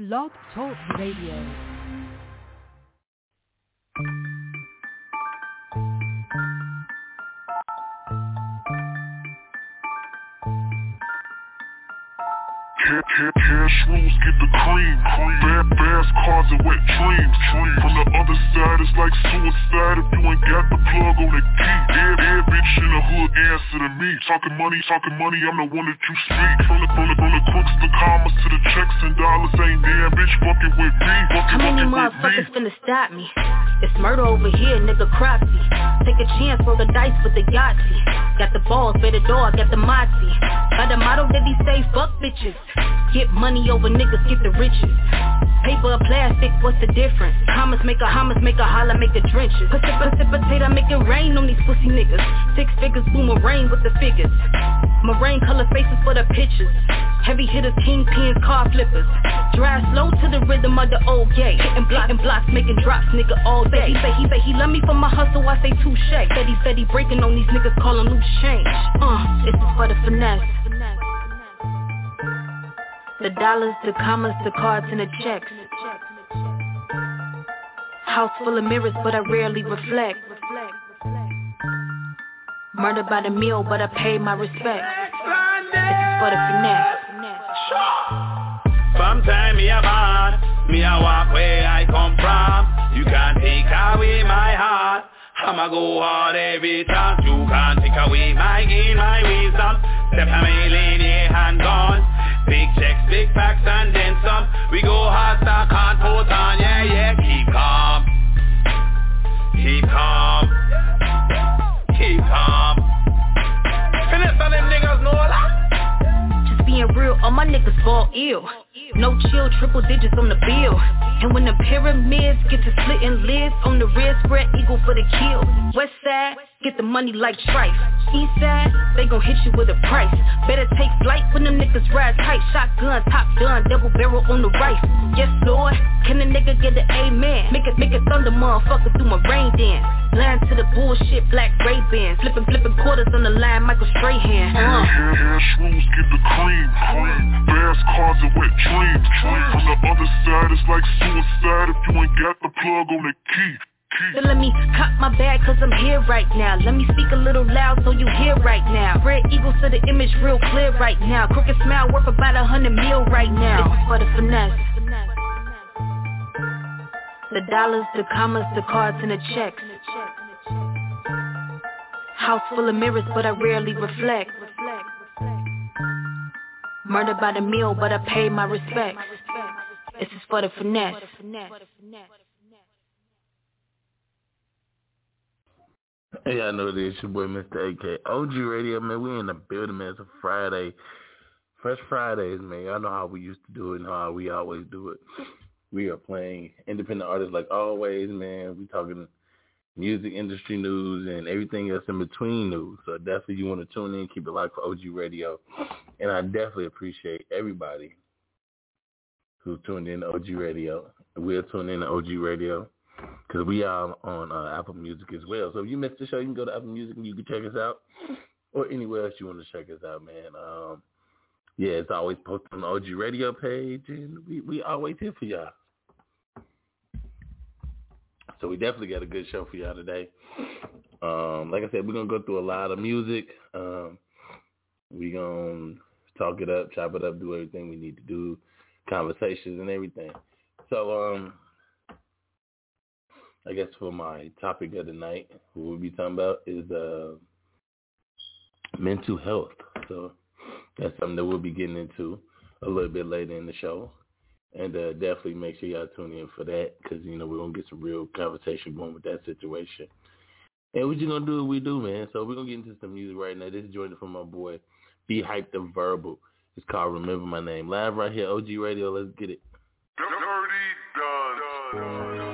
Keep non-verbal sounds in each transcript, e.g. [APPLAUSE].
Blog Talk Radio. Cash rules get the cream. Bad fast cars and wet dreams. From the other side, it's like suicide if you ain't got the plug on the key. Bad, bad bitch in the hood answer to me. Talking money, talking money, I'm the one that you speak. From the, from the, from the crooks, the commas to the checks and dollars ain't there, bitch fucking with me. Fucking, How many fucking with me. motherfuckers finna stop me? It's murder over here, nigga crappy. Take a chance, roll the dice with the Yahtzee. Got the balls, bear the dog, got the Mozzie. By the motto that he say, fuck bitches. Get money over niggas, get the riches. Paper or plastic, what's the difference? Commas make a hummus, make a holler, make a drenches. Precipitate, I make it rain on these pussy niggas. Six figures, boomerang with the figures. Marine color faces for the pictures. Heavy hitters, kingpins, car flippers. Drive slow to the rhythm of the old gay. Hitting block and blocks, making drops, nigga, all day. He say, he say, he love me for my hustle, I say touche. Steady, steady breaking on these niggas, call them loose change. Uh, this is for the finesse. The dollars, the commas, the cards, and the checks. House full of mirrors, but I rarely reflect. Murdered by the meal, but I pay my respect. This is for the finesse. Sometime me a man, me a walk where I come from. You can't take away my heart. I'ma go hard every time. You can't take away my gain, my wisdom. Step a million, yeah, hand gone. Big checks, big packs, and then some. We go hard, start can't put on, yeah, yeah. Keep calm, keep calm, keep calm. Finesse on them niggas, no lie. Just being real, all my niggas fall ill. No chill, triple digits on the bill. And when the pyramids get to splitting lids on the red spread eagle for the kill. West side, get the money like strife. East side, they gon' hit you with a price. Better take flight when them niggas ride tight. Shotgun, top gun, double barrel on the right. Yes, Lord, can a nigga get an amen? Make a, make a thunder motherfucker through my rain dance. Blind to the bullshit, black Ray Bans. Flipping, flipping quarters on the line, Michael Strahan. Uh. Cash rules get the cream. Fast cars and wet dreams. From the other side, it's like suicide if you ain't got the plug on the key. Let me cock my bag cause I'm here right now. Let me speak a little loud so you hear right now. Red eagles to the image real clear right now. Crooked smile worth about a hundred mil right now. Is for the finesse. The dollars, the commas, the cards, and the checks. House full of mirrors but I rarely reflect. Murdered by the meal but I pay my respects. This is for the finesse Hey, I know it is your boy Mr. AK. OG Radio, man, we in the building, man. It's a Friday. Fresh Fridays, man. Y'all know how we used to do it and how we always do it. We are playing independent artists like always, man. We talking music industry news and everything else in between news. So definitely you want to tune in, keep it locked for OG Radio. And I definitely appreciate everybody who tuned in to OG Radio. We'll tune in to OG Radio because we are on uh, Apple Music as well. So if you missed the show, you can go to Apple Music and you can check us out, or anywhere else you want to check us out, man. Um, yeah, it's always posted on the OG Radio page, and we we always here for y'all. So we definitely got a good show for y'all today. Um, like I said, we're gonna go through a lot of music. Um, we gonna talk it up, chop it up, do everything we need to do, conversations and everything. So um. I guess for my topic of the night, what we'll be talking about is uh, mental health. So that's something that we'll be getting into a little bit later in the show. And uh, definitely make sure y'all tune in for that because, you know, we're going to get some real conversation going with that situation. And what you going to do what we do, man. So we're going to get into some music right now. This is joining from my boy, Be Hyped the Verbal. It's called Remember My Name. Live right here, OG Radio. Let's get it. Dirty done.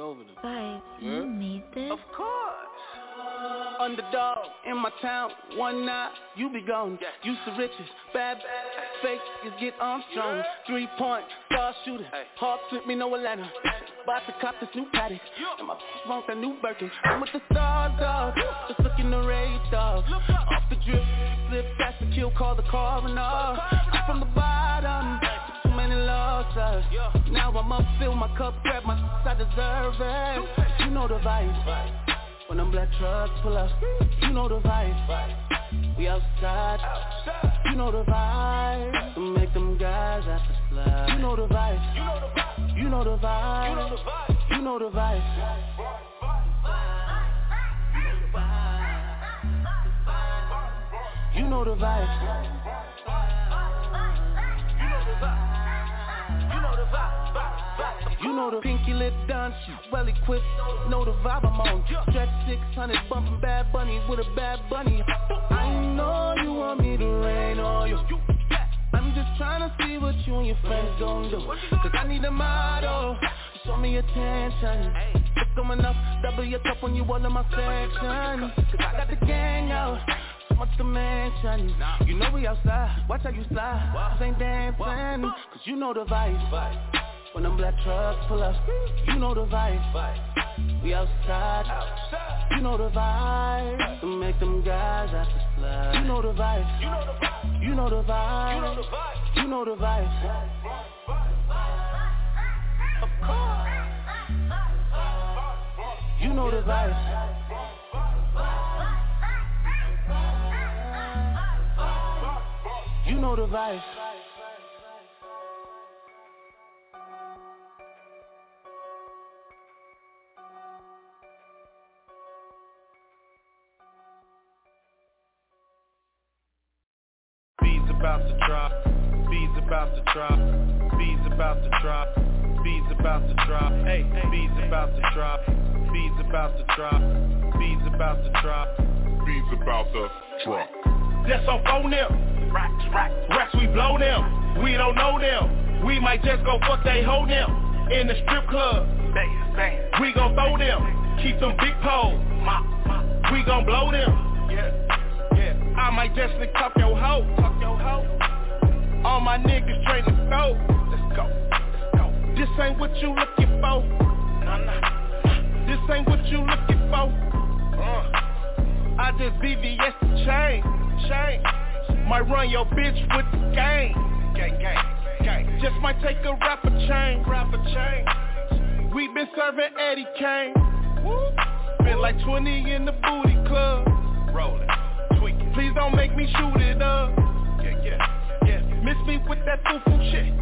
Over them. Vibes, yeah? you need this? Of course. Underdog in my town, one night, you be gone. Yeah. Use the riches, bad, bad, fake is get Armstrong. Yeah. Three point, star shooter, hey. heart flip me no Atlanta. About to cop this new paddock, yeah. and my want a new Birkin. I'm with the stars, dog, just looking the radar. Off the drip, slip past the kill, call the coroner. I'm from the bottom losses. Now I'm up, fill my cup, grab my I deserve it. You know the vibe. When them black trucks pull up, you know the vibe. We outside, you know the vibe. To make them guys have to slide. You know the vibe. You know the vibe. You know the vibe. You know the vibe. You know the pinky lip done, she well equipped, know the vibe I'm on. Stretch 600, bumping bad bunny with a bad bunny. I know you want me to rain on you. I'm just trying to see what you and your friends gon' do. Cause I need a model, show me attention. It's coming up, double your cup when you all in my section. Cause I got the gang out much to mention You know we outside, watch how you slide This ain't dancing, cause you know the vibe when them black trucks pull up, you know the vibe. We outside, you know the vibe. To make them guys have to slide. You know the vibe. You know the vibe. You know the vibe. Of course. You know the vibe. You know the vibe. about to drop. Bees about to drop. Bees about to drop. Bees about to drop. Hey, bees about to drop. Bees about to drop. Bees about to drop. Bees about to drop. That's on phone them. Racks, racks, racks, we blow them. We don't know them. We might just go fuck they hold them. In the strip club. Bang, bang. We gon' throw them. Keep them big poles. We gon' blow them. Yeah. I might just lick up your hoe. Tuck your hoe. All my niggas train to go. Let's go. Let's go. This ain't what you looking for. Nah, nah. This ain't what you looking for. Uh. I just VVS the chain. Chain. Might run your bitch with the gang. Gang, gang, gang. Just might take a rapper chain. Rapper chain. We been serving Eddie Kane. Woo. Been like like 20 in the booty club. Rolling, tweaking. Please don't make me shoot it up. Yeah, yeah, yeah. Miss me with that foo-foo shit.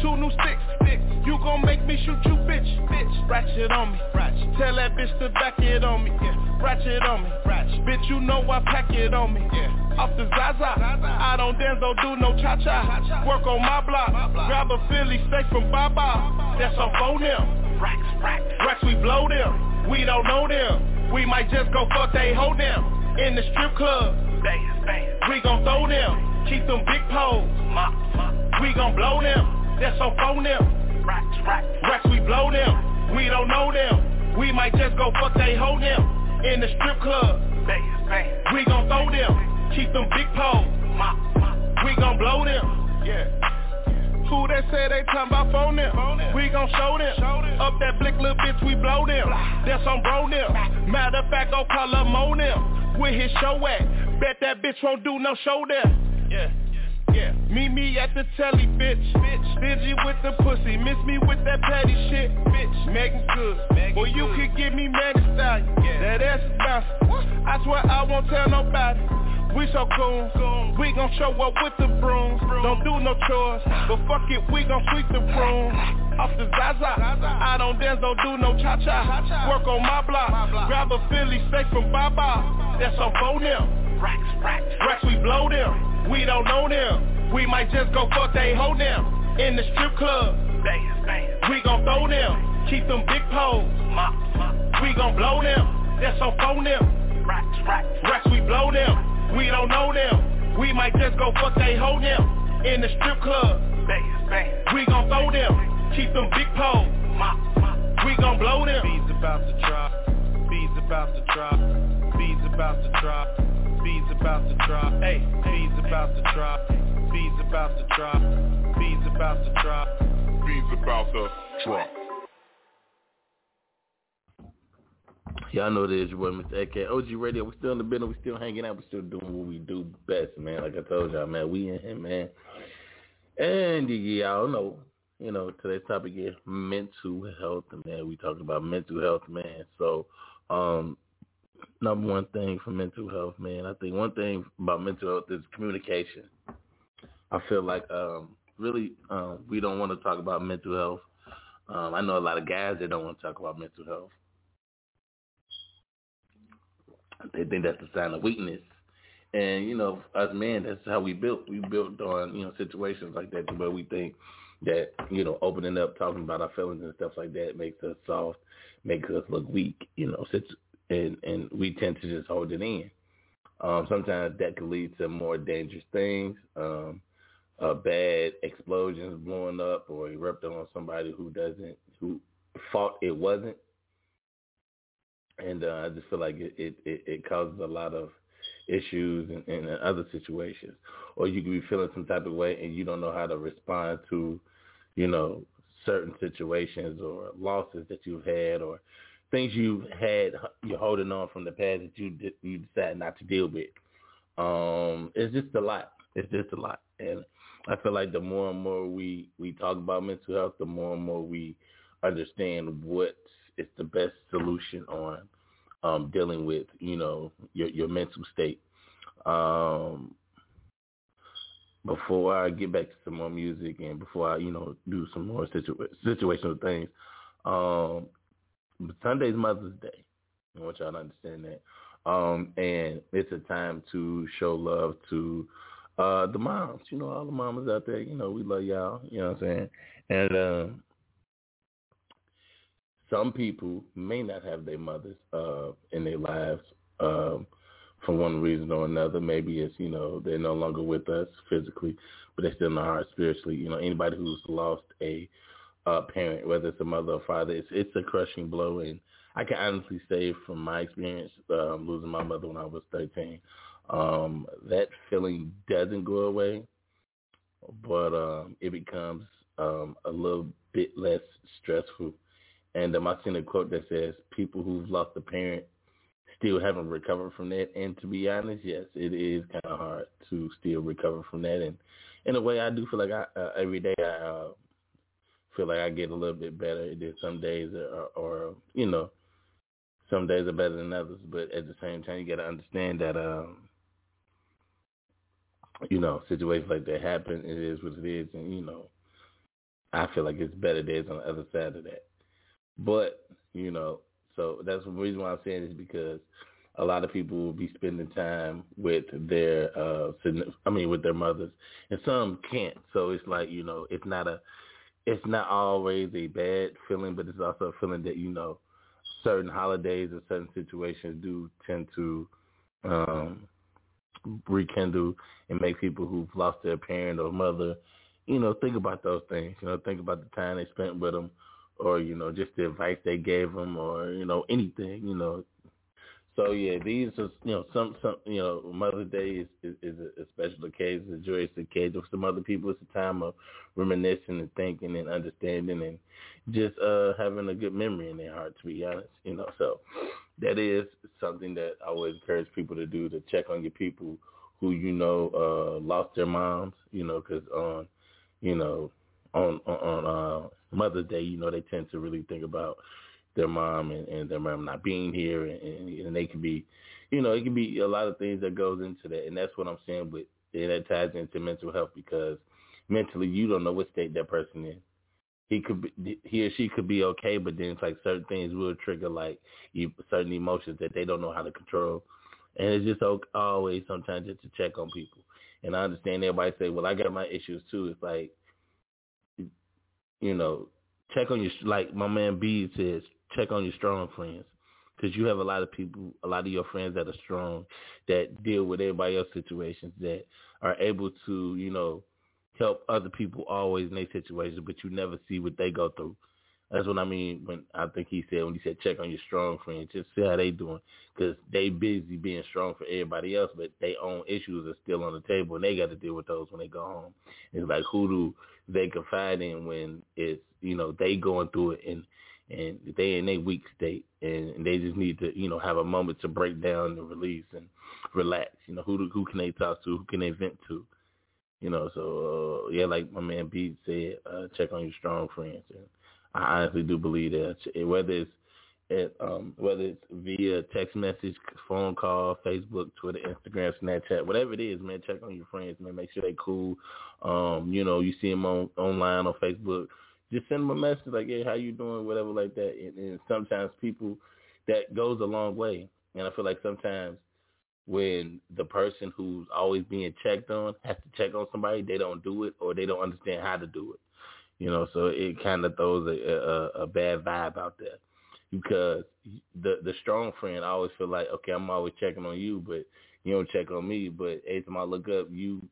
Two new sticks, sticks. You gon' make me shoot you, bitch, bitch. Ratchet on me, ratchet. Tell that bitch to back it on me, yeah. Ratchet on me, ratchet. Bitch, you know I pack it on me, yeah. Off the Zaza, I don't dance, don't do no cha-cha. Work on my block, grab a Philly steak from Baba. That's on phone them. Racks, racks, racks, we blow them. We don't know them. We might just go fuck they hold them in the strip club. Bang, bang. We gon' throw them, keep them big poles. We gon' blow them that's on phone them. Racks, racks, racks, we blow them. We don't know them. We might just go fuck they hold them in the strip club. Bang, bang. We gon' throw them, keep them big poles. We gon' blow them. Yeah. Who that say they talking about phone them? We gon' show them. Up that blick little bitch, we blow them. That's on bro them. Matter of fact, go call up Mo them. Where his show at? Bet that bitch won't do no show there. Yeah. Yeah, meet me at the telly, bitch. Bitch, stingy with the pussy, miss me with that petty shit, bitch. Making good, Or you could give me Megan style. Yeah. That ass is bouncing. I swear I won't tell nobody. We so we gon' show up with the brooms Don't do no chores, but fuck it, we gon' sweep the room Off the Zaza, I don't dance, don't do no cha-cha Work on my block, grab a Philly steak from Baba That's on phone them, racks, racks, racks, we blow them we don't know them. We might just go fuck they hold them in the strip club. We gon' throw them, keep them big poles. We gon' blow them, that's on phone them. Racks, racks, racks, we blow them. We don't know them. We might just go fuck they hold them in the strip club. Bang, bang. We gon' throw them, keep them big poles. We gon' blow them. Bees about to drop. Bees about to drop. Bees about to drop. Bees about to drop. Hey, bees about to drop. Bees about to drop. Bees about to drop. Bees about to drop. Y'all know this, your boy Mr. AK. OG Radio, we still in the building, we still hanging out, we still doing what we do best, man. Like I told y'all, man, we in here, man. And y'all know, you know, today's topic is mental health, man. We talking about mental health, man. So, um, number one thing for mental health, man. I think one thing about mental health is communication. I feel like um, really um, we don't want to talk about mental health. Um, I know a lot of guys that don't want to talk about mental health. They think that's a sign of weakness. And, you know, us men, that's how we built. We built on, you know, situations like that where we think that, you know, opening up, talking about our feelings and stuff like that makes us soft, makes us look weak, you know, and and we tend to just hold it in. Um, sometimes that can lead to more dangerous things, um, uh, bad explosions blowing up or erupting on somebody who doesn't who thought it wasn't. And uh, I just feel like it, it, it, causes a lot of issues in, in other situations. Or you could be feeling some type of way and you don't know how to respond to, you know, certain situations or losses that you've had or things you've had you're holding on from the past that you you decided not to deal with. Um, it's just a lot. It's just a lot, and I feel like the more and more we we talk about mental health, the more and more we understand what is the best solution on um, dealing with you know your your mental state. Um, before I get back to some more music and before I you know do some more situa- situational things, um, Sunday's Mother's Day. I want y'all to understand that. Um, and it's a time to show love to uh, the moms. You know, all the mamas out there. You know, we love y'all. You know what I'm saying? And uh, some people may not have their mothers uh, in their lives um, for one reason or another. Maybe it's you know they're no longer with us physically, but they're still in our heart spiritually. You know, anybody who's lost a uh, parent, whether it's a mother or father, it's it's a crushing blow. And I can honestly say from my experience, um, losing my mother when I was 13, um, that feeling doesn't go away, but um, it becomes um, a little bit less stressful. And um, I've seen a quote that says, "People who've lost a parent still haven't recovered from that." And to be honest, yes, it is kind of hard to still recover from that. And in a way, I do feel like I, uh, every day I uh, feel like I get a little bit better. Then some days are, are you know, some days are better than others, but at the same time, you got to understand that, um, you know, situations like that happen. It is what it is, and you know, I feel like it's better days on the other side of that. But you know, so that's the reason why I'm saying is because a lot of people will be spending time with their, uh, I mean, with their mothers, and some can't. So it's like you know, it's not a, it's not always a bad feeling, but it's also a feeling that you know, certain holidays or certain situations do tend to um, rekindle and make people who've lost their parent or mother, you know, think about those things. You know, think about the time they spent with them, or you know, just the advice they gave them, or you know, anything. You know, so yeah, these are you know some some you know Mother's Day is is, is a, special occasion, a joyous occasion. For some other people, it's a time of reminiscing and thinking and understanding and just uh having a good memory in their heart. To be honest, you know, so that is something that I would encourage people to do to check on your people who you know uh lost their moms. You know, because on you know on on, uh Mother's Day, you know they tend to really think about their mom and, and their mom not being here, and, and they can be, you know, it can be a lot of things that goes into that, and that's what I'm saying. But that ties into mental health because mentally you don't know what state that person is. He could be, he or she could be okay, but then it's like certain things will trigger like certain emotions that they don't know how to control, and it's just always sometimes just to check on people. And I understand everybody say, well, I got my issues too. It's like, you know, check on your like my man B says, check on your strong friends because you have a lot of people, a lot of your friends that are strong that deal with everybody else's situations that are able to, you know, help other people always in their situations, but you never see what they go through. That's what I mean when I think he said when he said check on your strong friends, just see how they doing. Because they busy being strong for everybody else, but their own issues are still on the table and they got to deal with those when they go home. It's like who do they confide in when it's you know they going through it and and they in a weak state and they just need to you know have a moment to break down and release and relax. You know who do, who can they talk to? Who can they vent to? You know so uh, yeah like my man Pete said uh, check on your strong friends and I honestly do believe that whether it's at, um, whether it's via text message, phone call, Facebook, Twitter, Instagram, Snapchat, whatever it is, man, check on your friends, man. Make sure they cool. Um, you know, you see them on online on Facebook just send them a message like, hey, how you doing, whatever like that. And, and sometimes people, that goes a long way. And I feel like sometimes when the person who's always being checked on has to check on somebody, they don't do it or they don't understand how to do it. You know, so it kind of throws a, a, a bad vibe out there because the the strong friend I always feel like, okay, I'm always checking on you, but you don't check on me. But every time I look up, you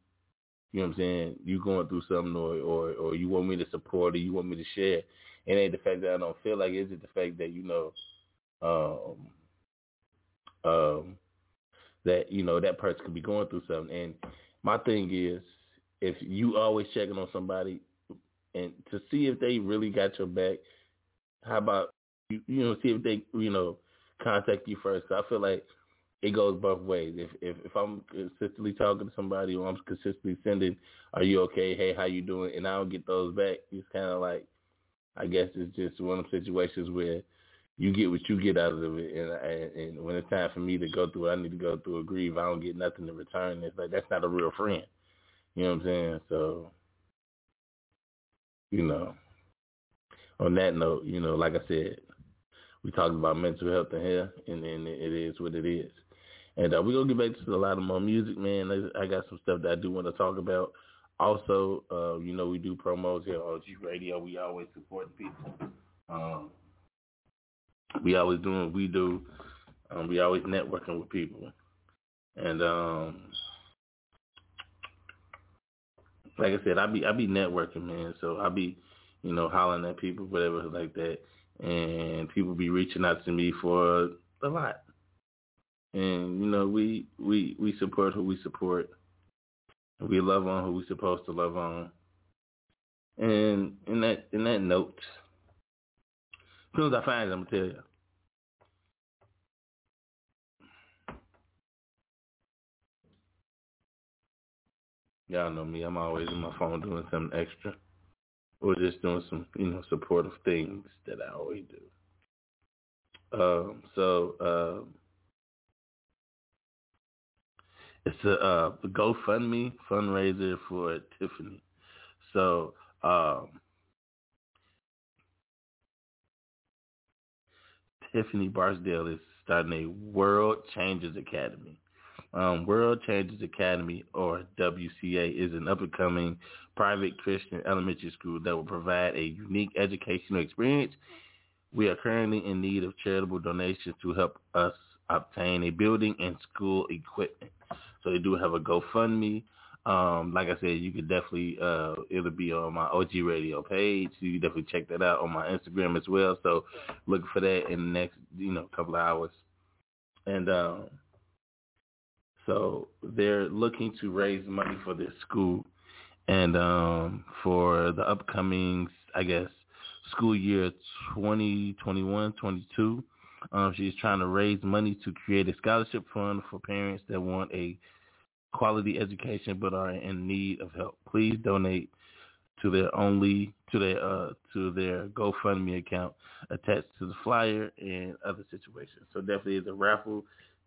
you know what I'm saying? You going through something or, or, or you want me to support or you want me to share. It ain't the fact that I don't feel like it. It's just the fact that, you know, um, um, that, you know, that person could be going through something. And my thing is, if you always checking on somebody and to see if they really got your back, how about, you, you know, see if they, you know, contact you first. I feel like it goes both ways. If if if I'm consistently talking to somebody or I'm consistently sending, "Are you okay? Hey, how you doing?" and I don't get those back, it's kind of like, I guess it's just one of the situations where you get what you get out of it, and, and and when it's time for me to go through, it, I need to go through a grieve. I don't get nothing in return. It's like that's not a real friend. You know what I'm saying? So, you know, on that note, you know, like I said, we talked about mental health in here, and, and it is what it is. And uh, we're going to get back to a lot of more music, man. I got some stuff that I do want to talk about. Also, uh, you know, we do promos here on G Radio. We always support people. Um, we always doing what we do. Um, we always networking with people. And um, like I said, I be I be networking, man. So I be, you know, hollering at people, whatever like that. And people be reaching out to me for a lot and you know we we we support who we support. We love on who we're supposed to love on. And in that in that note, as soon as I find it, I'm gonna tell you. Y'all know me. I'm always on my phone doing something extra, or just doing some you know supportive things that I always do. Um, so uh, it's a, uh, GoFundMe fundraiser for Tiffany. So um, Tiffany Barksdale is starting a World Changers Academy. Um, World Changers Academy, or WCA, is an up-and-coming private Christian elementary school that will provide a unique educational experience. We are currently in need of charitable donations to help us obtain a building and school equipment. So they do have a GoFundMe. Um, like I said, you could definitely uh, it'll be on my OG Radio page. You can definitely check that out on my Instagram as well. So look for that in the next you know couple of hours. And um, so they're looking to raise money for this school and um, for the upcoming, I guess, school year 2021-22. Um, she's trying to raise money to create a scholarship fund for parents that want a quality education but are in need of help. Please donate to their only to their uh to their GoFundMe account attached to the flyer and other situations. So definitely a raffle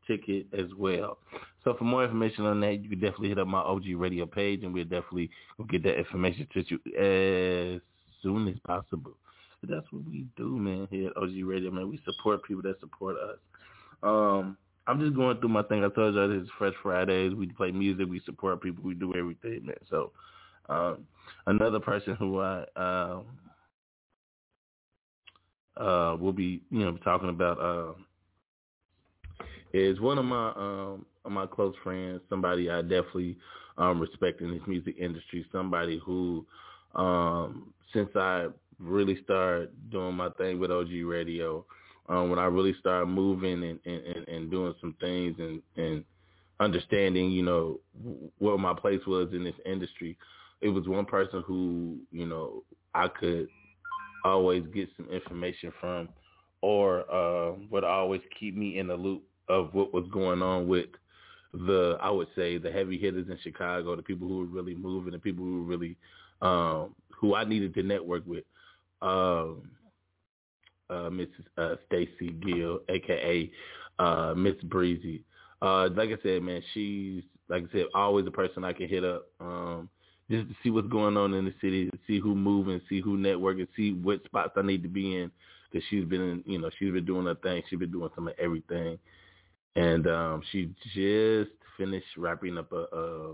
ticket as well. So for more information on that, you can definitely hit up my OG radio page and we'll definitely get that information to you as soon as possible. But that's what we do, man, here at OG Radio, man. We support people that support us. Um, I'm just going through my thing. I told y'all this is Fresh Fridays. We play music. We support people. We do everything, man. So um, another person who I uh, uh, will be, you know, talking about uh, is one of my um, my close friends. Somebody I definitely um, respect in this music industry. Somebody who, um, since I really started doing my thing with OG Radio um, when I really started moving and, and, and doing some things and, and understanding, you know, what my place was in this industry, it was one person who, you know, I could always get some information from or uh, would always keep me in the loop of what was going on with the, I would say, the heavy hitters in Chicago, the people who were really moving, the people who were really, um, who I needed to network with. Um, uh, Mrs. Uh, Stacy Gill, aka uh, Miss Breezy. Uh, like I said, man, she's like I said, always a person I can hit up um, just to see what's going on in the city, see who moving, see who networking, see what spots I need to be in. Because she's been, you know, she's been doing her thing. She's been doing some of everything, and um, she just finished wrapping up a, a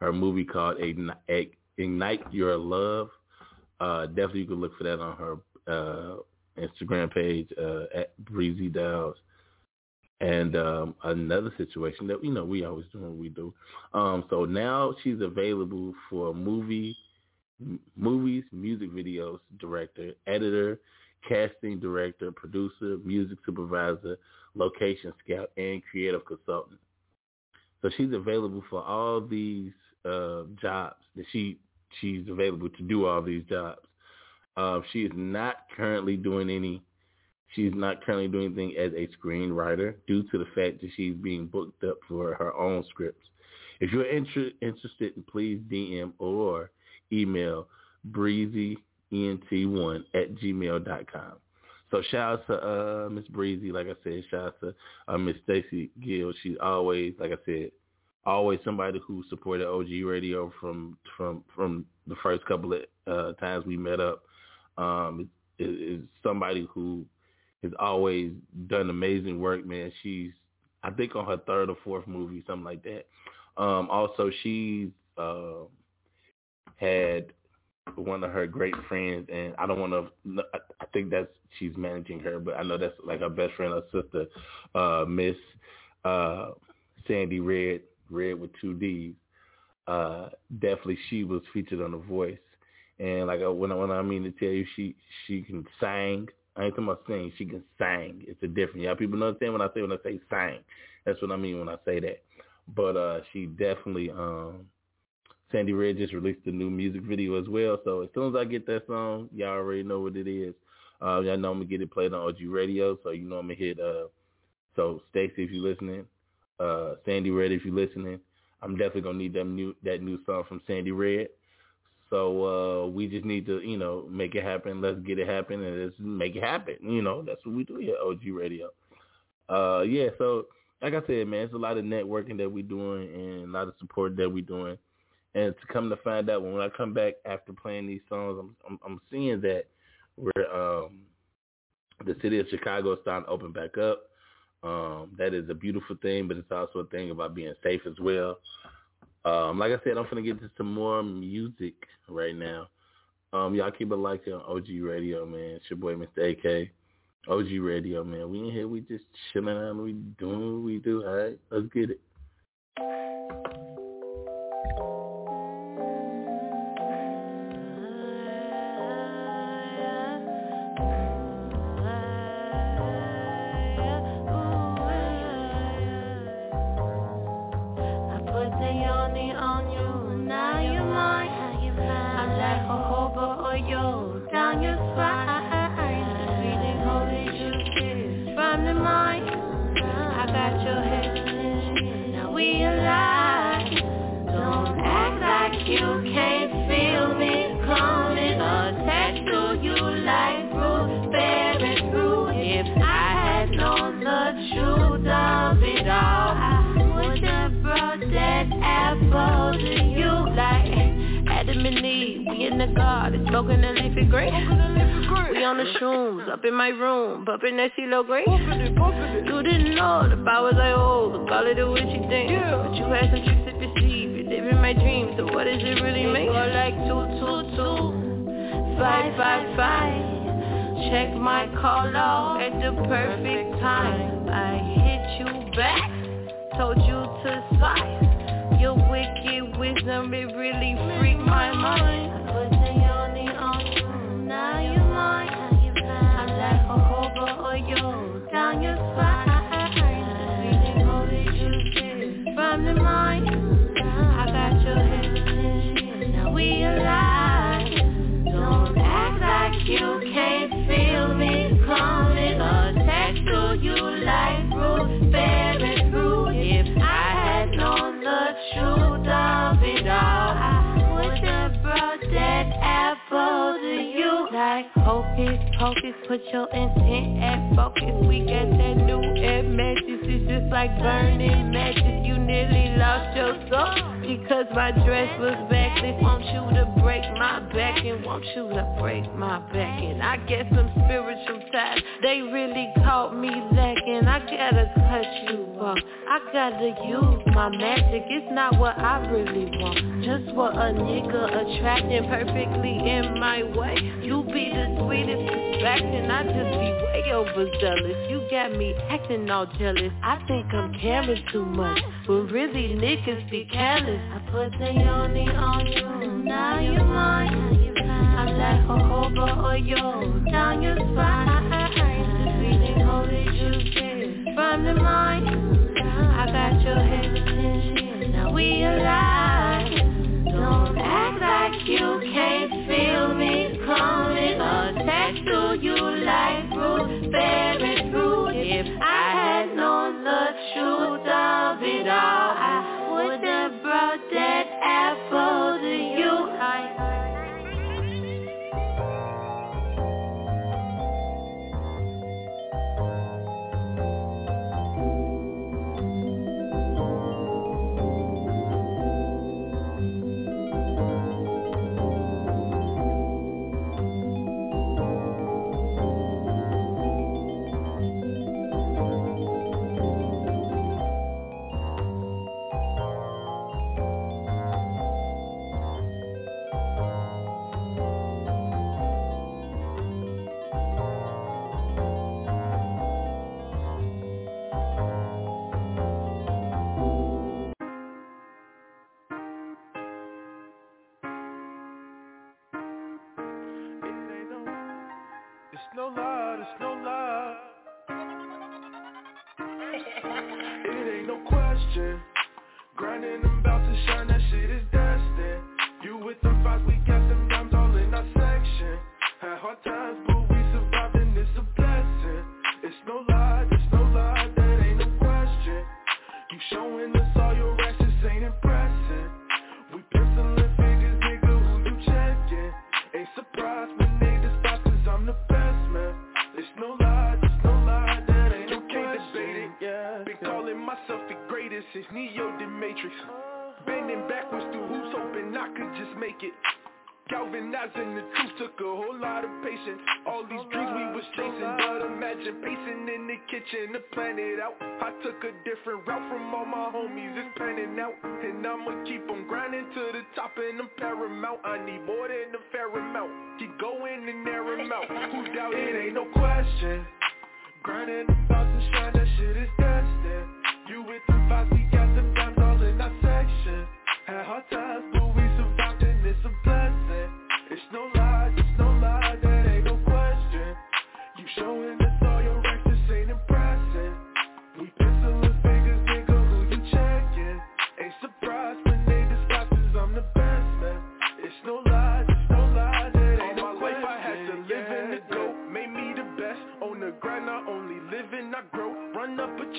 her movie called Ignite Your Love. Uh, definitely, you can look for that on her uh, Instagram page uh, at Breezy Downs. And um, another situation that you know we always do what we do. Um, so now she's available for movie, m- movies, music videos, director, editor, casting director, producer, music supervisor, location scout, and creative consultant. So she's available for all these uh, jobs that she she's available to do all these jobs. Uh, she is not currently doing any. She's not currently doing anything as a screenwriter due to the fact that she's being booked up for her own scripts. If you're inter- interested, please DM or email breezyent1 at gmail.com. So shout out to uh, Miss Breezy, like I said, shout out to uh, Miss Stacy Gill. She's always, like I said, always somebody who supported OG Radio from from from the first couple of uh, times we met up um, is, is somebody who has always done amazing work, man. She's, I think, on her third or fourth movie, something like that. Um, also, she's uh, had one of her great friends, and I don't want to. I think that's she's managing her, but I know that's like her best friend, her sister, uh, Miss uh, Sandy Redd, Red with two D's. Uh, definitely, she was featured on The Voice and like uh, when I, when I mean to tell you, she she can sing. I ain't talking about sing. She can sing. It's a different. Yeah, people understand when I say when I say sing. That's what I mean when I say that. But uh, she definitely. um Sandy Redd just released a new music video as well. So as soon as I get that song, y'all already know what it is. Uh, y'all know I'm gonna get it played on OG Radio, so you know I'm gonna hit. Uh, so Stacy, if you're listening, uh, Sandy Redd, if you're listening, I'm definitely gonna need that new that new song from Sandy Redd. So uh, we just need to, you know, make it happen. Let's get it happen and let's make it happen. You know, that's what we do here at OG Radio. Uh, yeah, so like I said, man, it's a lot of networking that we're doing and a lot of support that we're doing. And to come to find out, when I come back after playing these songs, I'm I'm, I'm seeing that we're um, the city of Chicago is starting to open back up. Um, that is a beautiful thing, but it's also a thing about being safe as well. Um, like I said, I'm gonna get to some more music right now. Um, y'all keep it like on OG Radio, man. It's your boy Mr. AK. OG Radio, man. We in here, we just chilling out, we doing what we do. All right, let's get it. Bumping that CeeLo Grey. You didn't know the powers I hold, call it a witchy thing. Yeah. But you had some tricks up your sleeve, you live in my dreams, so what does it really mean? Go like two, two, two, five, five, five. Check my call log at the perfect time. I hit you back, told you to slide. Your wicked wisdom, it really freaked my mind. Hocus pocus, put your intent at focus. We got that new air It's just like burning matches. You nearly lost your soul because my dress was backless. Want you to break my back and want you to break my back. And I get some spiritual ties. They really caught me lacking. I gotta cut you off. I gotta use my magic. It's not what I really want. Just what a nigga attracting perfectly in my way. You be the sweetest distraction. I just be way overzealous. You got me acting all jealous. I think I'm caring too much, but really niggas be careless. I put the yoni on you, now you're mine. I'm like a hobo or yo, down your spine. The feeling holy juicy from the mind. I got your head now we alive. Don't act like you can't feel me coming. Attached to you like fruit, bearing all, I question. Grinding, I'm about to shine, that shit is destined. The it out. I took a different route from all my homies It's panning out. And I'ma keep on grinding to the top and I'm paramount. I need more than a fair amount. Keep going and them out. Who doubt it? Ain't no question. Grinding about to shine, that shit is destined You with the vibes, we got them dimes all in our section. Had hard times, but we survived and it's a blessing. It's no lie, it's no lie, that ain't no question. You showing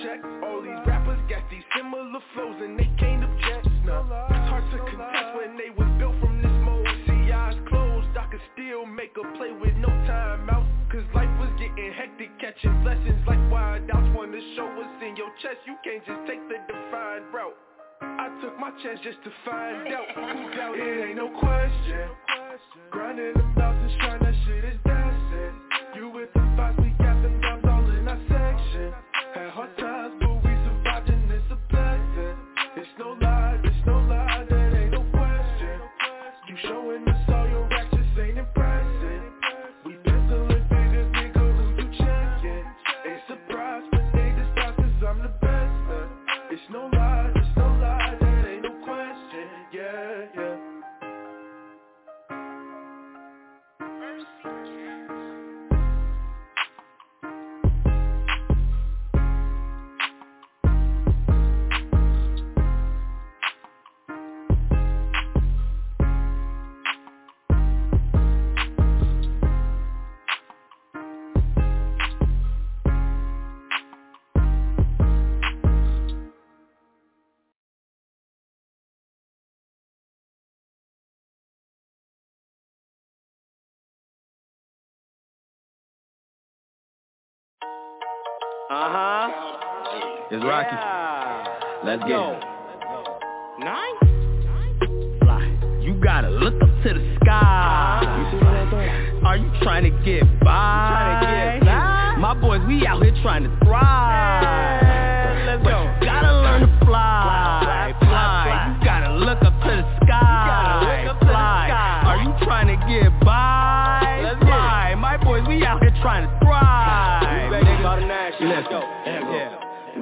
check, all these rappers got these similar flows And they can't object, no It's hard to contest when they was built from this mold. See, eyes closed I could still make a play with no time out. Cause life was getting hectic Catching blessings. Like wild outs Wanna show what's in your chest. You can't just take the defined route. I took my chance just to find [LAUGHS] out Who doubt it ain't no question. Grinding them mountains trying that shit is dancing. You with the vibes, Uh-huh. It's Rocky. Yeah. Let's get go. it. Nine? Fly. You gotta look up to the sky. Are you trying to get by? Trying to get by? My boys, we out here trying to thrive. Yeah, let's but go. you gotta learn to fly. Fly, fly, fly. You gotta look up to the sky. gotta look up to the sky. Are you trying to get by? Let's get fly. My boys, we out here trying to thrive. Let's go.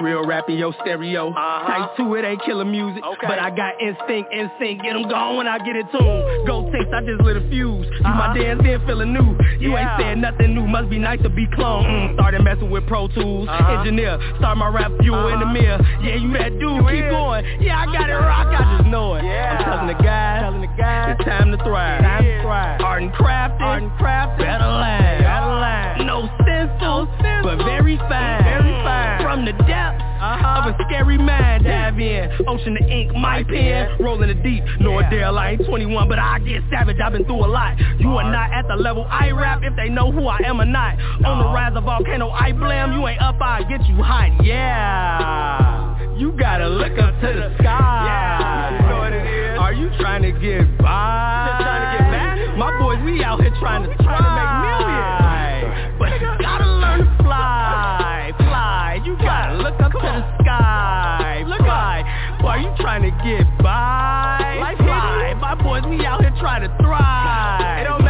Real rap in your stereo. Uh-huh. Type 2, it ain't killer music. Okay. But I got instinct, instinct. Get 'em gone when I get it tuned. Go taste, I just lit a fuse. You my Uh-huh. dance then feeling new. You Yeah. ain't saying nothing new. Must be nice to be cloned. Mm, started messing with Pro Tools. Uh-huh. Engineer, start my rap fuel in the Uh-huh. mirror. Yeah, you that dude. You Keep is. going. Yeah, I got it [LAUGHS] rock. I just know it. Yeah. I'm telling the guys. Telling the guys. It's time to thrive. Time to thrive. Art and crafting. Art and crafting. Better line. Better line. No stencil, stencil. but very fine. Very fine. From the depths Uh-huh. of a scary mind, dive in. Ocean of ink, my pen, rolling the deep. No Yeah. Adele, I ain't 21, but I get savage. I've been through a lot. You are not at the level I rap if they know who I am or not. On the rise of volcano, I blam. You ain't up, I get you hot. Yeah. You gotta look up to the sky. Yeah, you know what it is. Are you trying to get by? Just trying to get back? My boys, we out here trying to Trying to make millions. But [LAUGHS] You gotta look up to the sky, Look fly. Boy, you trying to get by, Life fly. My boys, we out here trying to thrive.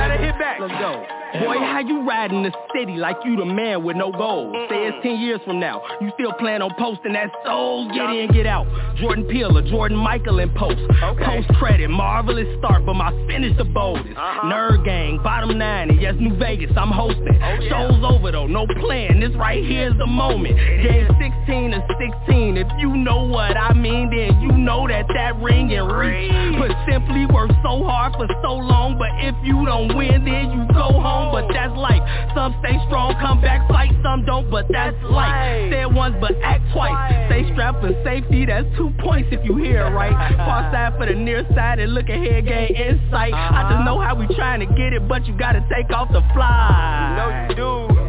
Boy, how you riding the city like you the man with no goals? Say it's 10 years from now. You still plan on posting that souls, get in, get out. Jordan Peele or Jordan Michael in post. Okay. Post credit, marvelous start, but my finish the boldest. Uh-huh. Nerd gang, bottom nine, and yes, New Vegas, I'm hosting. Oh, yeah. Show's over though, no plan. This right here's the moment. Game 16 to 16. If you know what I mean, then you know that that ring and reach. Put simply worked so hard for so long, but if you don't win, then you go home. But that's life. Some stay strong, come back, fight. Some don't, but that's life. Say it once, but act twice. Stay strapped for safety. That's two points if you hear it right. [LAUGHS] Far side for the near side and look ahead, gain insight. I just uh-huh. know how we trying to get it, but you gotta take off the fly. No, you do.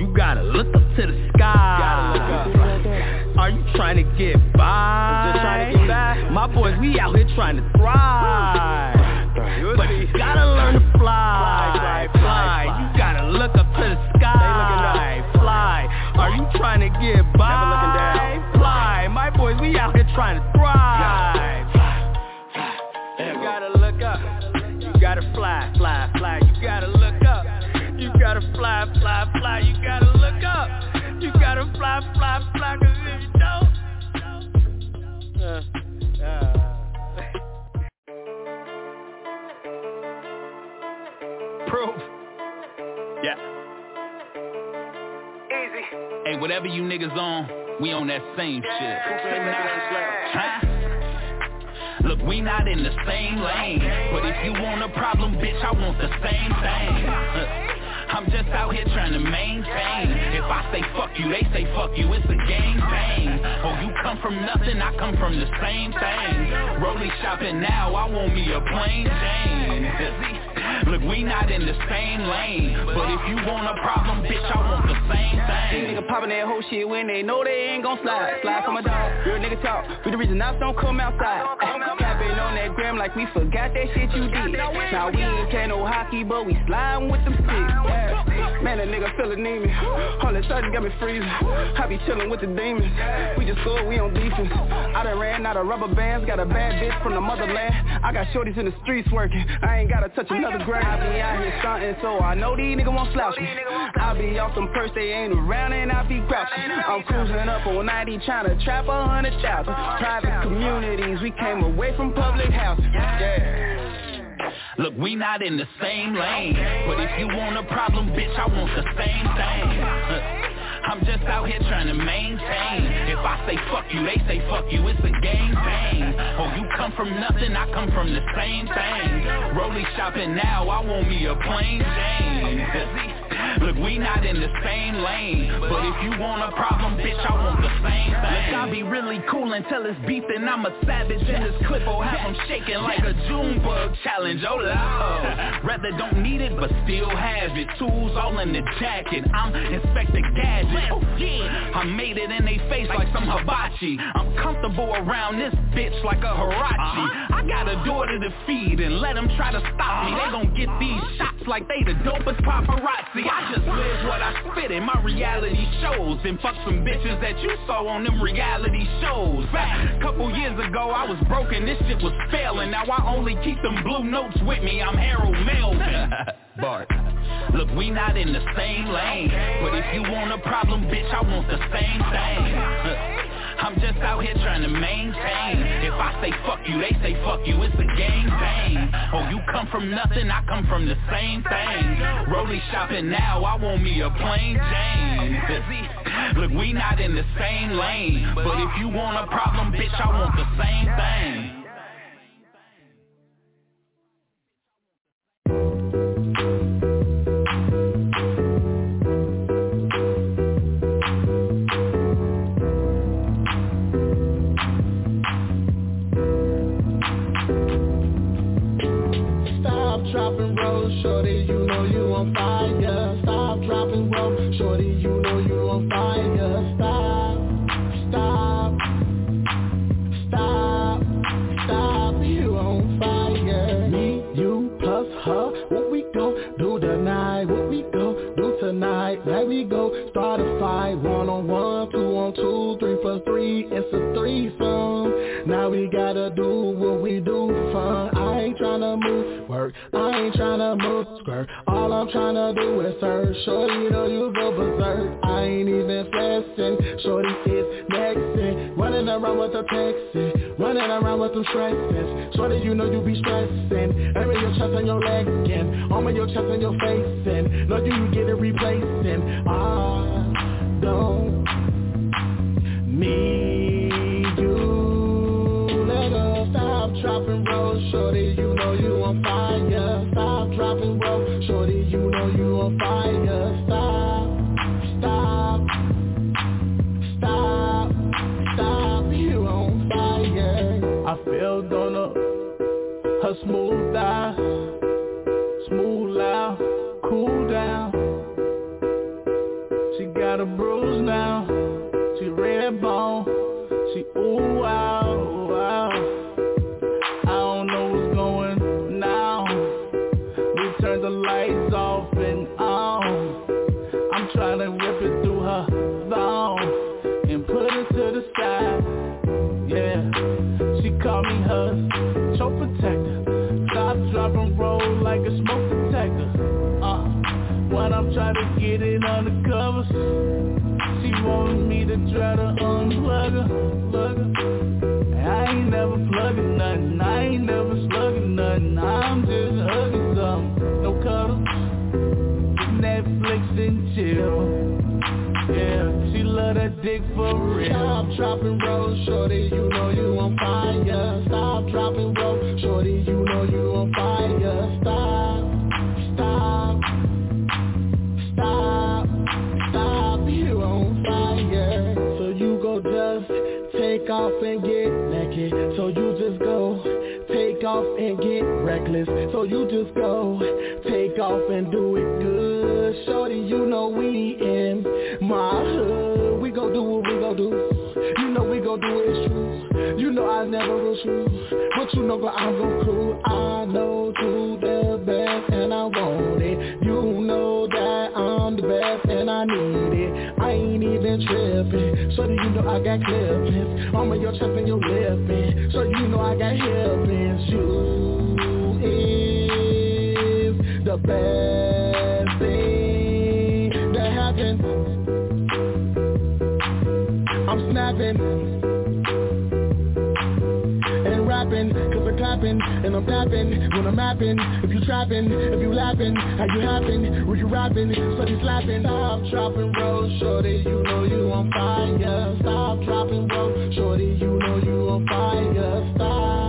You gotta look up to the sky. Gotta look up. Are you trying to get by? Just trying to get by. My boys, we out here trying to thrive. But you gotta learn to fly, fly, fly. You gotta look up to the sky, fly. Are you trying to get by? Fly. My boys, we out here trying to thrive. You gotta look up. You gotta fly, fly, fly. You gotta look up. You gotta fly, fly, fly. You gotta look up. You gotta fly, fly, fly. Cause if you don't, uh, uh. Proof. Yeah. Easy. Hey, whatever you niggas on, we on that same shit. Huh? Look, we not in the same lane But if you want a problem, bitch, I want the same thing I'm just out here trying to maintain If I say fuck you, they say fuck you, it's a game thing Oh, you come from nothing, I come from the same thing Rolling shopping now, I want me a plain Jane Look, we not in the same lane But if you want a problem, bitch, I want the same thing. These niggas poppin' that whole shit when they know they ain't gon' slide. Slide for my dog, real nigga talk. We the reason ops don't come outside. On that gram like we forgot that shit you did. Now we ain't play no hockey, but we sliding with them sticks. Yeah. Man, that nigga feel anemic. All a sudden got me freezing. I be chillin' with the demons. We just scored, we on defense. I done ran out of rubber bands, got a bad bitch from the motherland. I got shorties in the streets working. I ain't gotta touch another gram. I be out here stunting, so I know these niggas won't slouch me. I be off some purse, they ain't around and I be grouchy. I'm cruising up on 90 trying to trap a hundred thousand. Private communities, we came away from public housing. Yeah. Look, we not in the same lane. But if you want a problem, bitch, I want the same thing. [LAUGHS] I'm just out here trying to maintain. If I say fuck you, they say fuck you, it's a game thing. Oh, you come from nothing, I come from the same thing. Rolling shopping now, I want me a plain Jane [LAUGHS] Look, we not in the same lane. But if you want a problem, bitch, I want the same thing. Look, I be really cool until it's beef and I'm a savage. In this clip Or have them shaking like a June bug challenge, oh lord. Rather don't need it, but still have it. Tools all in the jacket, I'm Inspector Gadget. Oh yeah, I made it in they face like some hibachi. I'm comfortable around this bitch like a Huarache uh-huh. I got a door to defeat and let them try to stop me. They uh-huh. gon' get these shots like they the dopest paparazzi. I just live what I spit in. My reality shows. And fuck some bitches that you saw on them reality shows. Back couple years ago I was broken, this shit was failing. Now I only keep them blue notes with me, I'm Harold Melvin. [LAUGHS] Bart. Look, we not in the same lane. But if you want a problem, bitch, I want the same thing [LAUGHS] I'm just out here trying to maintain. If I say fuck you, they say fuck you, it's a game thing. Oh, you come from nothing, I come from the same thing. Rolling shopping now, I want me a plain Jane. [LAUGHS] Look, we not in the same lane. But if you want a problem, bitch, I want the same thing shorty, you know you on fire. Stop, drop, and shorty, you know you on fire. Stop, stop, stop, stop, you on fire. Me, you, plus her, what we gon' do tonight? What we gon' do tonight? There we go, start a fight, one on one, two three plus three, it's a threesome. Now we gotta do what we do fun. I ain't tryna move work, I ain't tryna move skirt. All I'm tryna do is serve. Shorty, you know you go berserk. I ain't even flexing. Shorty is nexting, running around with the texting, running around with them stresses. Shorty, you know you be stressing. Every your chest and your and arm in your chest and your face and know you get it replacing. I don't need you. Let us stop, drop and roll, shorty. You know you on fire. Stop, drop and roll, shorty. You know you on fire. Stop, stop, stop, stop. You on fire. I feel gonna her smooth down, smooth out, cool down. She got a bruise now, Of your chest and your living. So you know I got heavens. You is the best thing that happened. I'm snapping rapping, cause I clapping, and I'm tapping, when I'm rapping, if you trapping, if you laughing, how you happen, were you rapping, so you slapping, stop dropping bro, shorty, you know you on fire, stop dropping bro, shorty, you know you on fire, stop.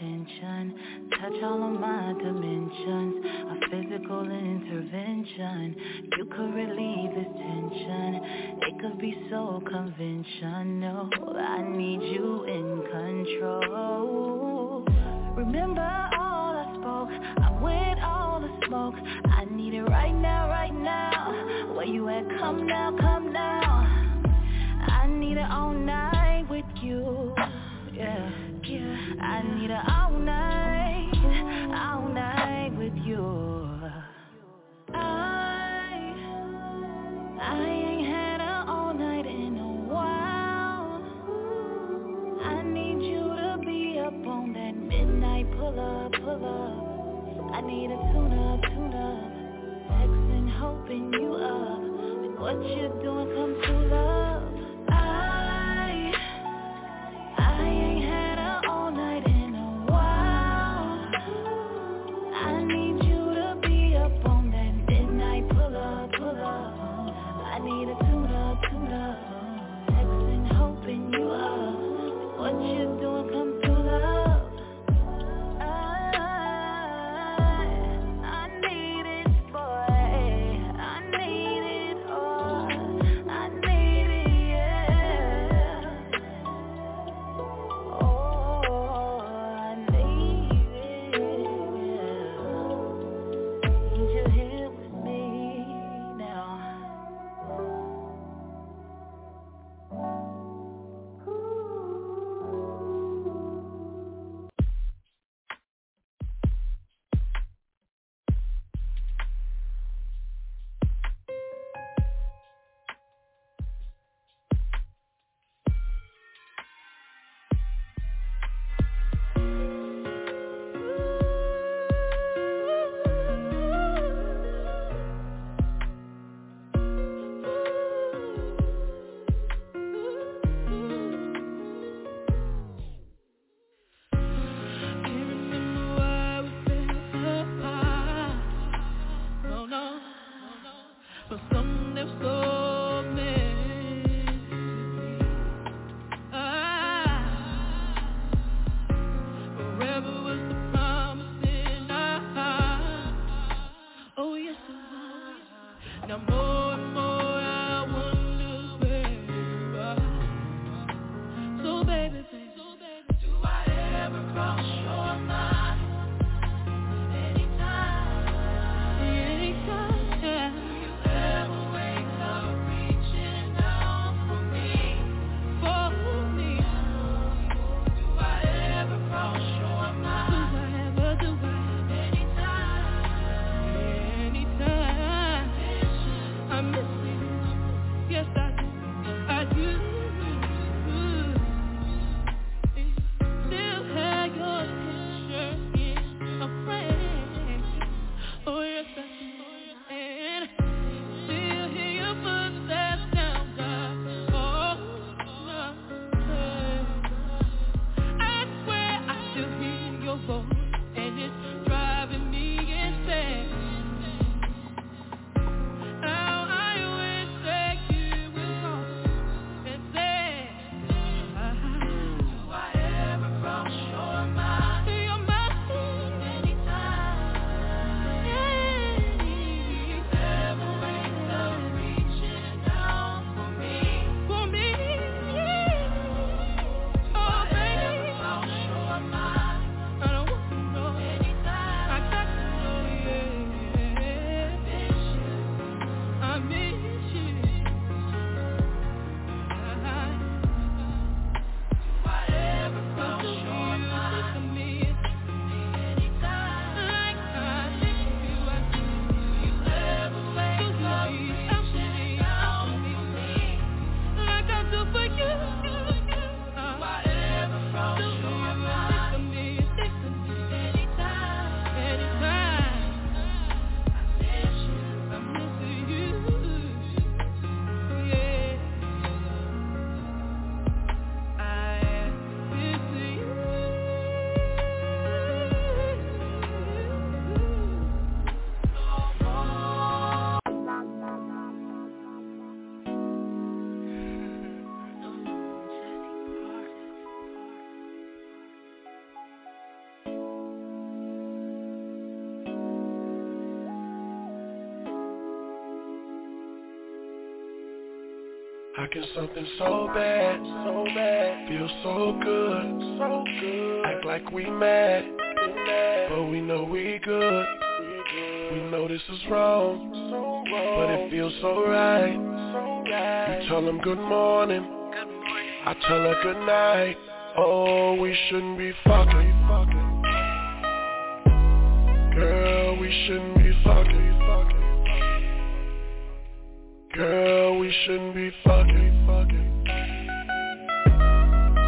attention. Touch all of my dimensions. A physical intervention. You could relieve this tension. It could be so conventional I need you in control. Remember all I spoke. I went all the smoke. I need it right now, right now. Where you at? Come now, come need an all night, all night with you. I, I ain't had an all night in a while. I need you to be up on that midnight pull up, pull up. I need a tune up, tune up. Texting, hoping you up. What you doing, come to love. Can something so bad, so bad, feel so good, so good? Act like we mad, but we know we good. We know this is wrong, but it feels so right. You tell them good morning, I tell her good night. Oh, we shouldn't be fucking. Girl, we shouldn't be fucking. Girl, we shouldn't be fucking.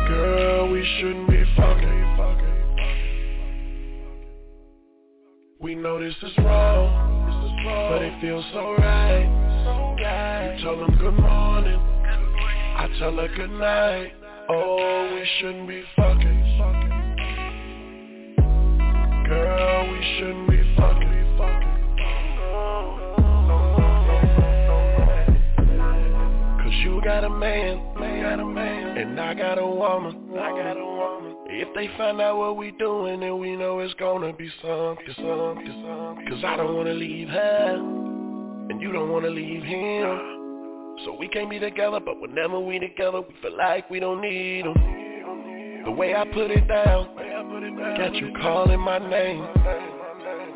Girl, we shouldn't be fucking. We know this is wrong, but it feels so right. You tell them good morning, I tell her good night. Oh, we shouldn't be fucking. Girl, we shouldn't be man, got a man, and I got a woman, I got a woman. If they find out what we doing, then we know it's gonna be something, something, something. Cause I don't wanna leave her, and you don't wanna leave him. So we can't be together, but whenever we together, we feel like we don't need them. The way I put it down, got you calling my name.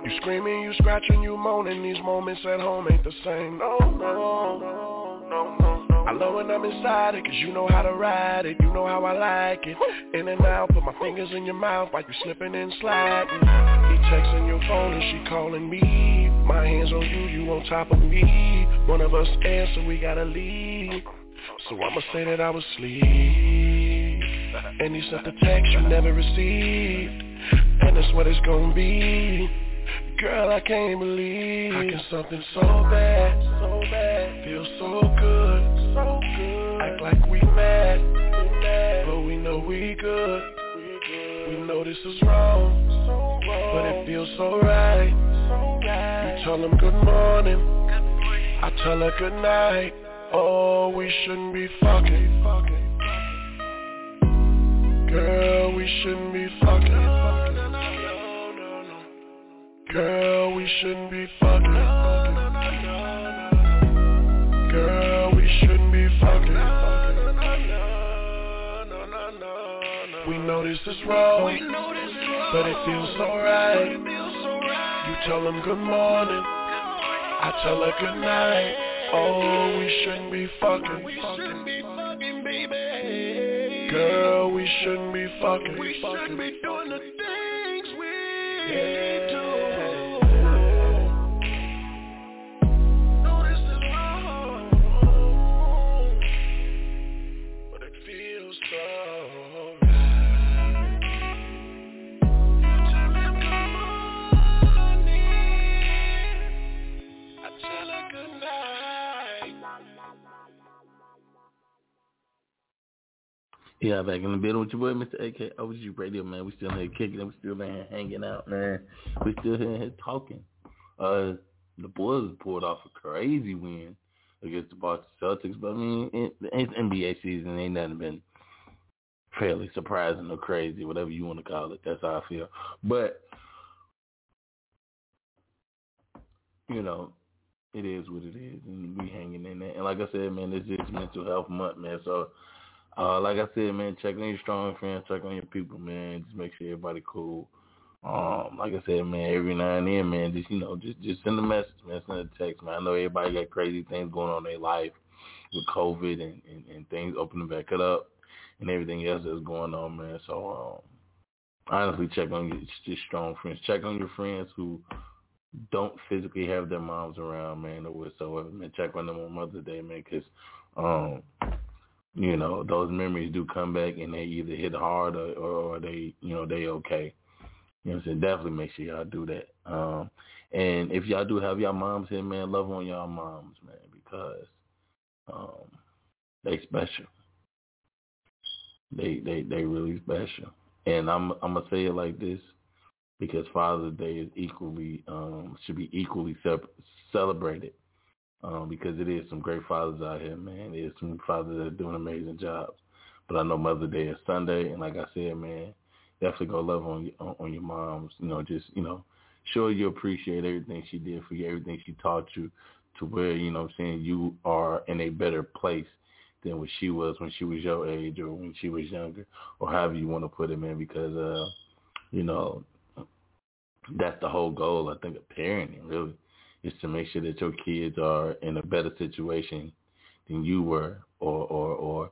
You screaming, you scratching, you moaning, these moments at home ain't the same. No, no, no, no, no. I love when I'm inside it, cause you know how to ride it, you know how I like it. In and out, put my fingers in your mouth while you're slipping and sliding. He texting your phone and she calling me. My hands on you, you on top of me. One of us answer, we gotta leave. So I'ma say that I was asleep. And he sent the text you never received. And that's what it's gonna be. Girl, I can't believe How can something so bad, so bad Feel so good, so good. Act like we mad, we mad But we know we good, we good We know this is wrong, so wrong But it feels so right, so right. You tell them good morning. I tell her good night. Oh, we shouldn't be fucking. Girl, we shouldn't be fucking. Girl, we shouldn't be fucking. Girl, we shouldn't be fucking. We know this is wrong, but it feels so right. You tell them good morning, I tell her good night. Oh, we shouldn't be fucking. Girl, we shouldn't be fucking. We shouldn't be doing the things we do. Yeah, back in the middle with your boy, Mr. AK OG Radio, man. We still here kicking it. We still here hanging out, man. We still here talking. Uh, the Bulls pulled off a crazy win against the Boston Celtics, but I mean, it's NBA season. Ain't nothing been fairly surprising or crazy, whatever you want to call it. That's how I feel. But you know, it is what it is, and we hanging in there. And like I said, man, this is mental health month, man. So uh, like I said, man, check on your strong friends, check on your people, man. Just make sure everybody cool. Um, like I said, man, every now and then, man, just you know, just just send a message, man, send a text, man. I know everybody got crazy things going on in their life with COVID and, and, and things opening back up and everything else that's going on, man. So um, honestly, check on your just strong friends. Check on your friends who don't physically have their moms around, man, or whatsoever. Man, check on them on Mother's Day, man, because um, you know, those memories do come back and they either hit hard or, or, they, you know, they okay. You know saying? Definitely make sure y'all do that. Um, and if y'all do have y'all moms here, man, love on y'all moms, man, because um, they special. They they they really special. And I'm I'm gonna say it like this because Father's Day is equally um, should be equally celebrated um, because it is some great fathers out here, man. There's some fathers that are doing amazing jobs. But I know Mother's Day is Sunday, and like I said, man, definitely go love on on, on your moms. You know, just you know, show you appreciate everything she did for you, everything she taught you, to where you know, I'm saying you are in a better place than what she was when she was your age or when she was younger or however you want to put it, man, because, uh, you know, that's the whole goal, I think, of parenting, really, is to make sure that your kids are in a better situation than you were or, or, or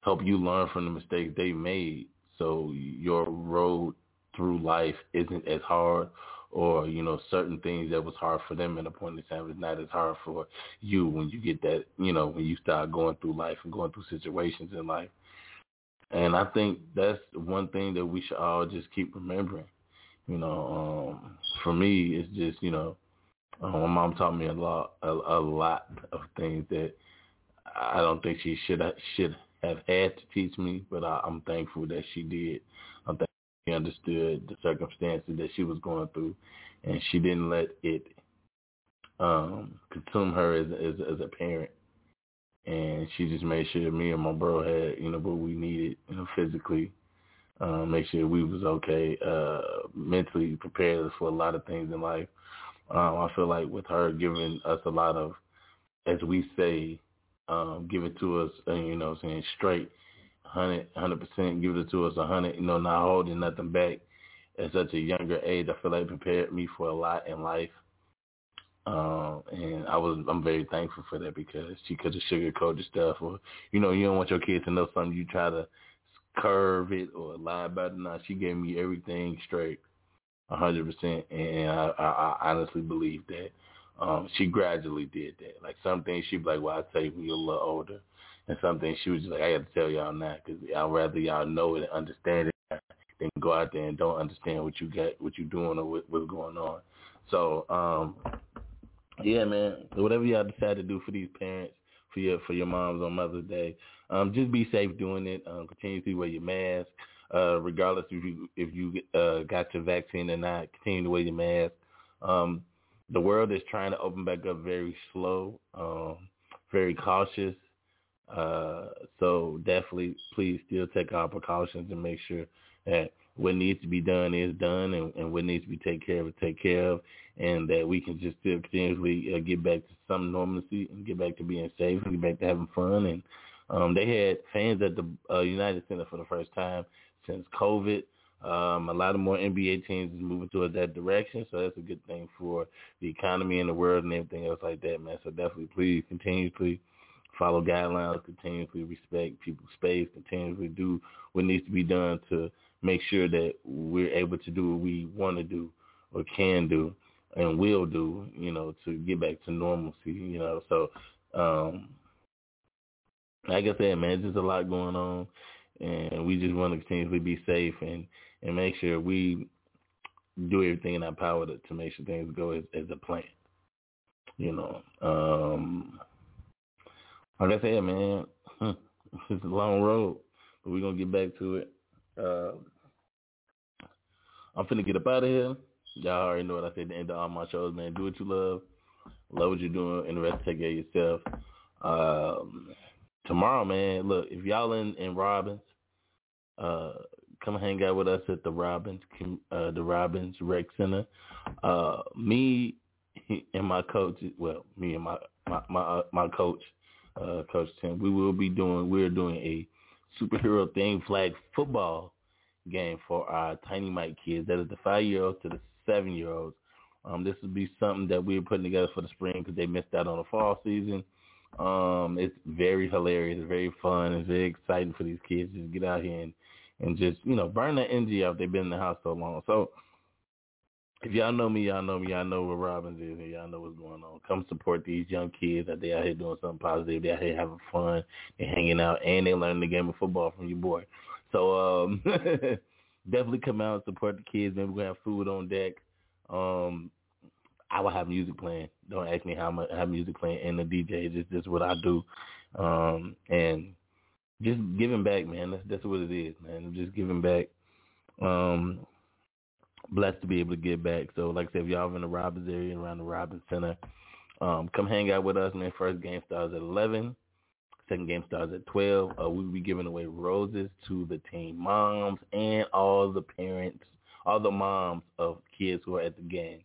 help you learn from the mistakes they made. So your road through life isn't as hard or you know certain things that was hard for them at a point in time is not as hard for you when you get that you know when you start going through life and going through situations in life. And i think that's one thing that we should all just keep remembering. You know um for me it's just you know uh, my mom taught me a lot a, a lot of things that i don't think she should should have had to teach me but I, i'm thankful that she did i'm thankful she understood the circumstances that she was going through, and she didn't let it um, consume her as, as as a parent. And she just made sure me and my bro had you know what we needed, you know, physically. Uh, make sure we was okay, uh, mentally prepared us for a lot of things in life. Um, I feel like with her giving us a lot of, as we say, um, giving to us, uh, you know, saying straight hundred hundred percent give it to us a hundred, you know, not holding nothing back at such a younger age. I feel like it prepared me for a lot in life. Um, and I was I'm very thankful for that because she could have sugarcoated stuff or you know, you don't want your kids to know something, you try to curve it or lie about it. Now she gave me everything straight, a hundred percent and I, I, I honestly believe that. Um, she gradually did that. Like some things she'd be like, Well, I'll tell you when you're a little older and something she was just like, I got to tell y'all now because I'd rather y'all know it and understand it than go out there and don't understand what you got, what you're doing or what, what's going on. So, um, yeah, man, whatever y'all decide to do for these parents, for your for your moms on Mother's Day, um, just be safe doing it. Um, continue to wear your mask, uh, regardless if you if you uh, got your vaccine or not. Continue to wear your mask. Um, the world is trying to open back up very slow, um, very cautious. Uh, so definitely, please still take our precautions and make sure that what needs to be done is done, and, and what needs to be taken care of is taken care of, and that we can just still continuously uh, get back to some normalcy and get back to being safe and get back to having fun. And um, they had fans at the uh, United Center for the first time since COVID. Um, a lot of more NBA teams is moving towards that direction, so that's a good thing for the economy and the world and everything else like that, man. So definitely, please continuously follow guidelines, continuously respect people's space, continuously do what needs to be done to make sure that we're able to do what we want to do or can do and will do, you know, to get back to normalcy, you know. So, um, like I said, man, there's a lot going on, and we just want to continuously be safe and and make sure we do everything in our power to, to make sure things go as, as a plan. You know, um, like I said, man, [LAUGHS] it's a long road, but we're gonna get back to it. Uh, I'm finna get up out of here. Y'all already know what I said at the end of all my shows, man. Do what you love, love what you're doing, and the rest take care of yourself. Um, tomorrow, man, look, if y'all in in Robbins, uh, come hang out with us at the Robbins, uh, the Robbins Rec Center. Uh, me and my coach, well, me and my my my, uh, my coach uh, Coach Tim. We will be doing, we're doing a superhero themed flag football game for our Tiny Mite kids. That is the five-year-olds to the seven-year-olds. Um, this will be something that we're putting together for the spring because they missed out on the fall season. Um, it's very hilarious, very fun, it's very exciting for these kids to just get out here and, and just, you know, burn that energy out. They've been in the house so long. So if y'all know me, y'all know me. Y'all know what Robbins is, and y'all know what's going on. Come support these young kids that they out here doing something positive. They out here having fun, they hanging out, and they learning the game of football from your boy. So um, [LAUGHS] definitely come out and support the kids. Maybe we'll have food on deck. Um, I will have music playing. Don't ask me how much how music playing and the DJ. Just just what I do, um, and just giving back, man. That's that's what it is, man. Just giving back. Um, blessed to be able to give back. So like I said, if y'all in the Robbins area around the Robbins Center, um, come hang out with us, man. First game starts at 11. Second game starts at 12. Uh, we'll be giving away roses to the team moms and all the parents, all the moms of kids who are at the game.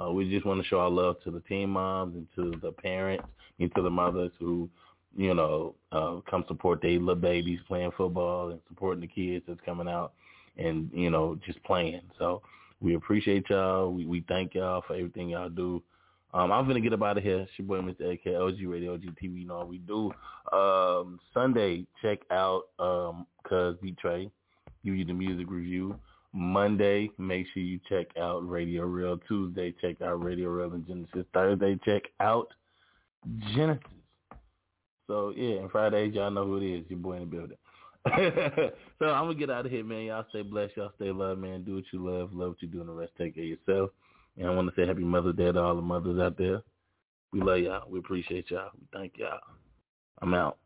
Uh, we just want to show our love to the team moms and to the parents and to the mothers who you know, uh, come support their little babies playing football and supporting the kids that's coming out and, you know, just playing. So we appreciate y'all. We we thank y'all for everything y'all do. Um, I'm gonna get up out of here. It's your boy Mr. AK, OG Radio, OG TV, you know we do. Um, Sunday, check out um Cuz Trey, give you the music review. Monday, make sure you check out Radio Real. Tuesday, check out Radio Real and Genesis. Thursday, check out Genesis. So yeah, and Fridays, y'all know who it is. Your boy in the building. [LAUGHS] so I'm gonna get out of here, man. Y'all stay blessed. Y'all stay loved, man. Do what you love. Love what you do, and the rest take care of yourself. And I want to say Happy Mother's Day to all the mothers out there. We love y'all. We appreciate y'all. We thank y'all. I'm out.